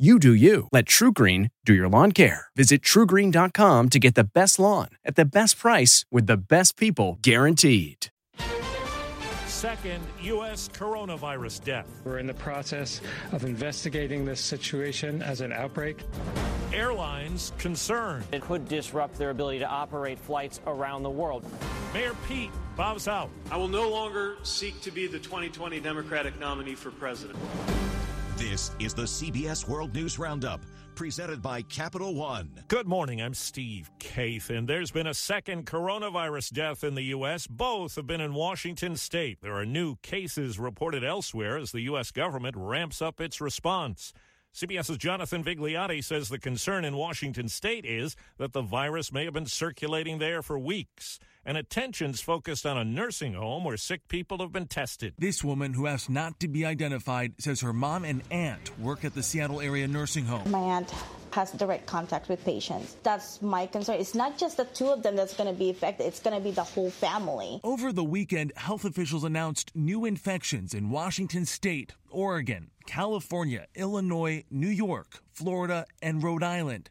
You do you. Let TruGreen do your lawn care. Visit trugreen.com to get the best lawn at the best price with the best people guaranteed. Second U.S. coronavirus death. We're in the process of investigating this situation as an outbreak. Airlines concerned. It could disrupt their ability to operate flights around the world. Mayor Pete bows out. I will no longer seek to be the 2020 Democratic nominee for president. This is the CBS World News Roundup, presented by Capital One. Good morning. I'm Steve Kathan, and there's been a second coronavirus death in the U.S. Both have been in Washington state. There are new cases reported elsewhere as the U.S. government ramps up its response. CBS's Jonathan Vigliotti says the concern in Washington state is that the virus may have been circulating there for weeks and attention's focused on a nursing home where sick people have been tested. This woman, who asked not to be identified, says her mom and aunt work at the Seattle area nursing home. My aunt has direct contact with patients. That's my concern. It's not just the two of them that's going to be affected, it's going to be the whole family. Over the weekend, health officials announced new infections in Washington state, Oregon, California, Illinois, New York, Florida, and Rhode Island.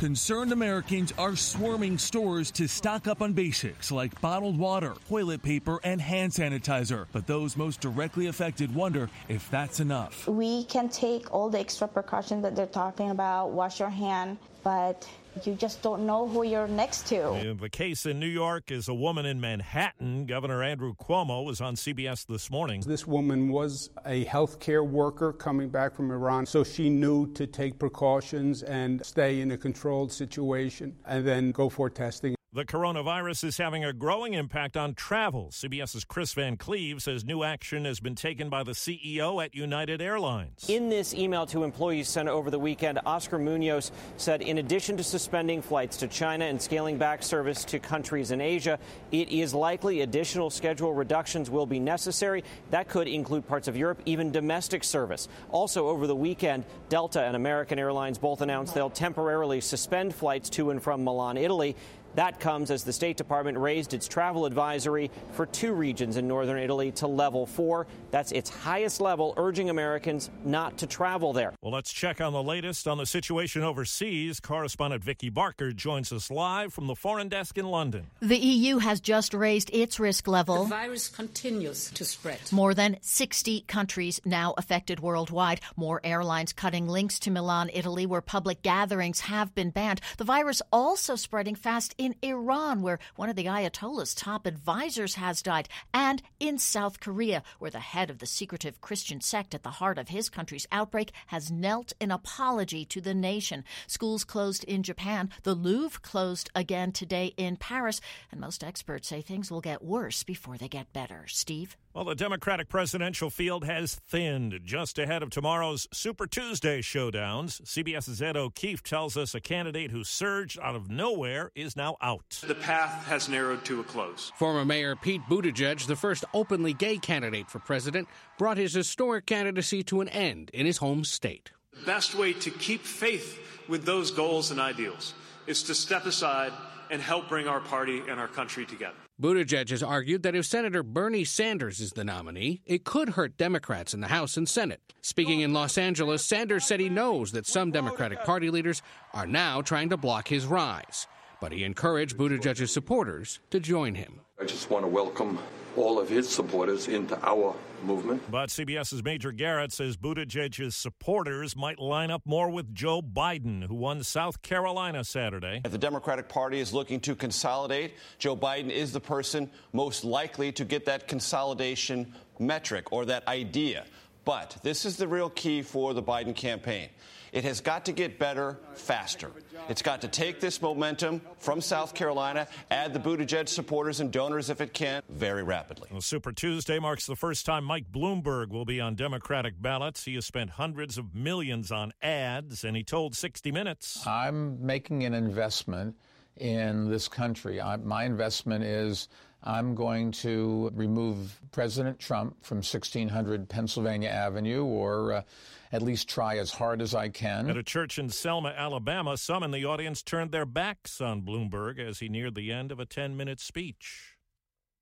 Concerned Americans are swarming stores to stock up on basics like bottled water, toilet paper, and hand sanitizer. But those most directly affected wonder if that's enough. We can take all the extra precautions that they're talking about, wash your hand, but you just don't know who you're next to. The case in New York is a woman in Manhattan. Governor Andrew Cuomo was on CBS this morning. This woman was a healthcare worker coming back from Iran, so she knew to take precautions and stay in a controlled situation and then go for testing. The coronavirus is having a growing impact on travel. CBS's Chris Van Cleave says new action has been taken by the CEO at United Airlines. In this email to employees sent over the weekend, Oscar Munoz said in addition to suspending flights to China and scaling back service to countries in Asia, it is likely additional schedule reductions will be necessary. That could include parts of Europe, even domestic service. Also, over the weekend, Delta and American Airlines both announced they'll temporarily suspend flights to and from Milan, Italy. That comes as the State Department raised its travel advisory for two regions in northern Italy to level four. That's its highest level, urging Americans not to travel there. Well, let's check on the latest on the situation overseas. Correspondent Vicky Barker joins us live from the foreign desk in London. The EU has just raised its risk level. The virus continues to spread. More than 60 countries now affected worldwide. More airlines cutting links to Milan, Italy, where public gatherings have been banned. The virus also spreading fast in Iran, where one of the Ayatollah's top advisors has died, and in South Korea, where the head of the secretive Christian sect at the heart of his country's outbreak has knelt in apology to the nation. Schools closed in Japan, the Louvre closed again today in Paris, and most experts say things will get worse before they get better. Steve? Well, the Democratic presidential field has thinned just ahead of tomorrow's Super Tuesday showdowns. CBS's Ed O'Keefe tells us a candidate who surged out of nowhere is now out. The path has narrowed to a close. Former Mayor Pete Buttigieg, the first openly gay candidate for president, brought his historic candidacy to an end in his home state. The best way to keep faith with those goals and ideals is to step aside and help bring our party and our country together. Buttigieg has argued that if Senator Bernie Sanders is the nominee, it could hurt Democrats in the House and Senate. Speaking in Los Angeles, Sanders said he knows that some Democratic Party leaders are now trying to block his rise. But he encouraged Buttigieg's supporters to join him. I just want to welcome all of his supporters into our movement. But CBS's Major Garrett says Buttigieg's supporters might line up more with Joe Biden, who won South Carolina Saturday. If the Democratic Party is looking to consolidate, Joe Biden is the person most likely to get that consolidation metric or that idea. But this is the real key for the Biden campaign. It has got to get better faster. It's got to take this momentum from South Carolina, add the Buttigieg supporters and donors if it can, very rapidly. Well, Super Tuesday marks the first time Mike Bloomberg will be on Democratic ballots. He has spent hundreds of millions on ads, and he told 60 Minutes I'm making an investment in this country. I, my investment is I'm going to remove President Trump from 1600 Pennsylvania Avenue or uh, at least try as hard as I can. At a church in Selma, Alabama, some in the audience turned their backs on Bloomberg as he neared the end of a 10 minute speech.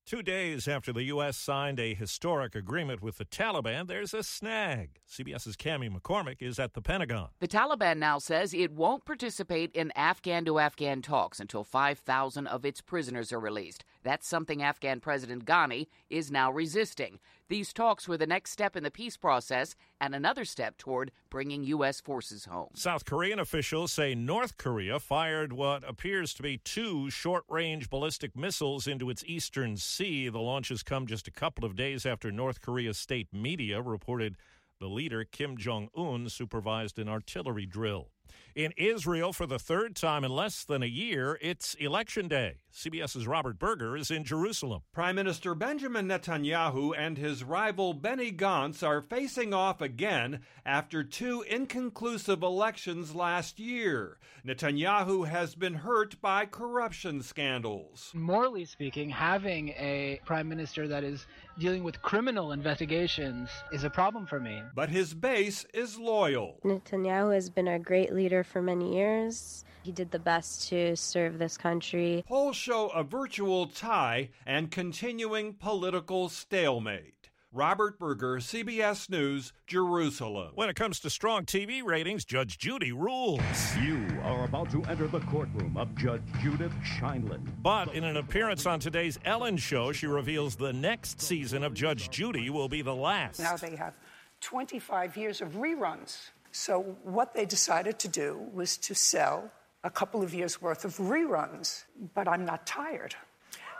Two days after the U.S. signed a historic agreement with the Taliban, there's a snag. CBS's Cami McCormick is at the Pentagon. The Taliban now says it won't participate in Afghan to Afghan talks until 5,000 of its prisoners are released. That's something Afghan President Ghani is now resisting. These talks were the next step in the peace process and another step toward bringing U.S. forces home. South Korean officials say North Korea fired what appears to be two short range ballistic missiles into its eastern sea. The launches come just a couple of days after North Korea's state media reported the leader, Kim Jong un, supervised an artillery drill. In Israel, for the third time in less than a year, it's election day. CBS's Robert Berger is in Jerusalem. Prime Minister Benjamin Netanyahu and his rival Benny Gantz are facing off again after two inconclusive elections last year. Netanyahu has been hurt by corruption scandals. Morally speaking, having a prime minister that is dealing with criminal investigations is a problem for me. But his base is loyal. Netanyahu has been a great leader for many years. He did the best to serve this country. Polls show a virtual tie and continuing political stalemate. Robert Berger, CBS News, Jerusalem. When it comes to strong TV ratings, Judge Judy rules. You are about to enter the courtroom of Judge Judith Sheindlin. But in an appearance on today's Ellen show, she reveals the next season of Judge Judy will be the last. Now they have 25 years of reruns. So what they decided to do was to sell a couple of years worth of reruns. But I'm not tired.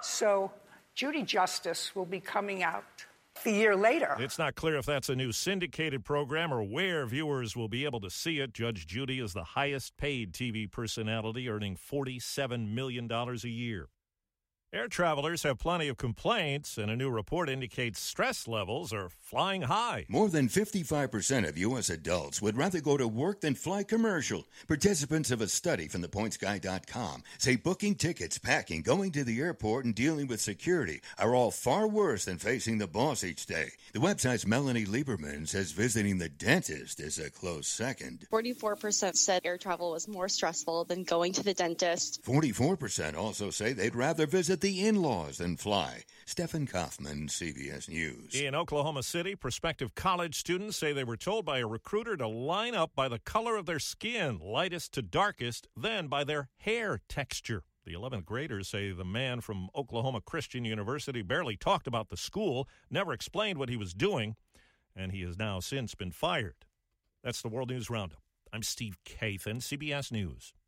So Judy Justice will be coming out a year later. It's not clear if that's a new syndicated program or where viewers will be able to see it. Judge Judy is the highest paid TV personality, earning $47 million a year. Air travelers have plenty of complaints, and a new report indicates stress levels are flying high. More than 55% of U.S. adults would rather go to work than fly commercial. Participants of a study from thepointsguy.com say booking tickets, packing, going to the airport, and dealing with security are all far worse than facing the boss each day. The website's Melanie Lieberman says visiting the dentist is a close second. 44% said air travel was more stressful than going to the dentist. 44% also say they'd rather visit the in laws than fly. Stephen Kaufman, CBS News. In Oklahoma City, prospective college students say they were told by a recruiter to line up by the color of their skin, lightest to darkest, then by their hair texture. The 11th graders say the man from Oklahoma Christian University barely talked about the school, never explained what he was doing, and he has now since been fired. That's the World News Roundup. I'm Steve Kathan, CBS News.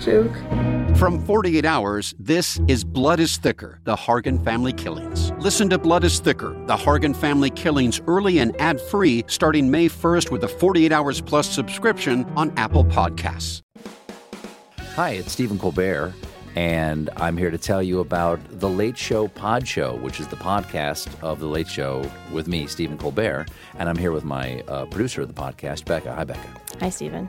joke. From 48 Hours, this is Blood is Thicker The Hargan Family Killings. Listen to Blood is Thicker The Hargan Family Killings early and ad free starting May 1st with a 48 Hours Plus subscription on Apple Podcasts. Hi, it's Stephen Colbert, and I'm here to tell you about The Late Show Pod Show, which is the podcast of The Late Show with me, Stephen Colbert. And I'm here with my uh, producer of the podcast, Becca. Hi, Becca. Hi, Stephen.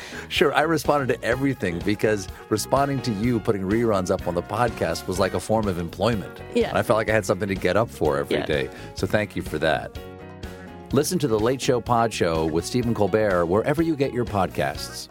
Sure, I responded to everything because responding to you putting reruns up on the podcast was like a form of employment. Yeah. And I felt like I had something to get up for every Yeah. day. So thank you for that. Listen to the Late Show Pod Show with Stephen Colbert wherever you get your podcasts.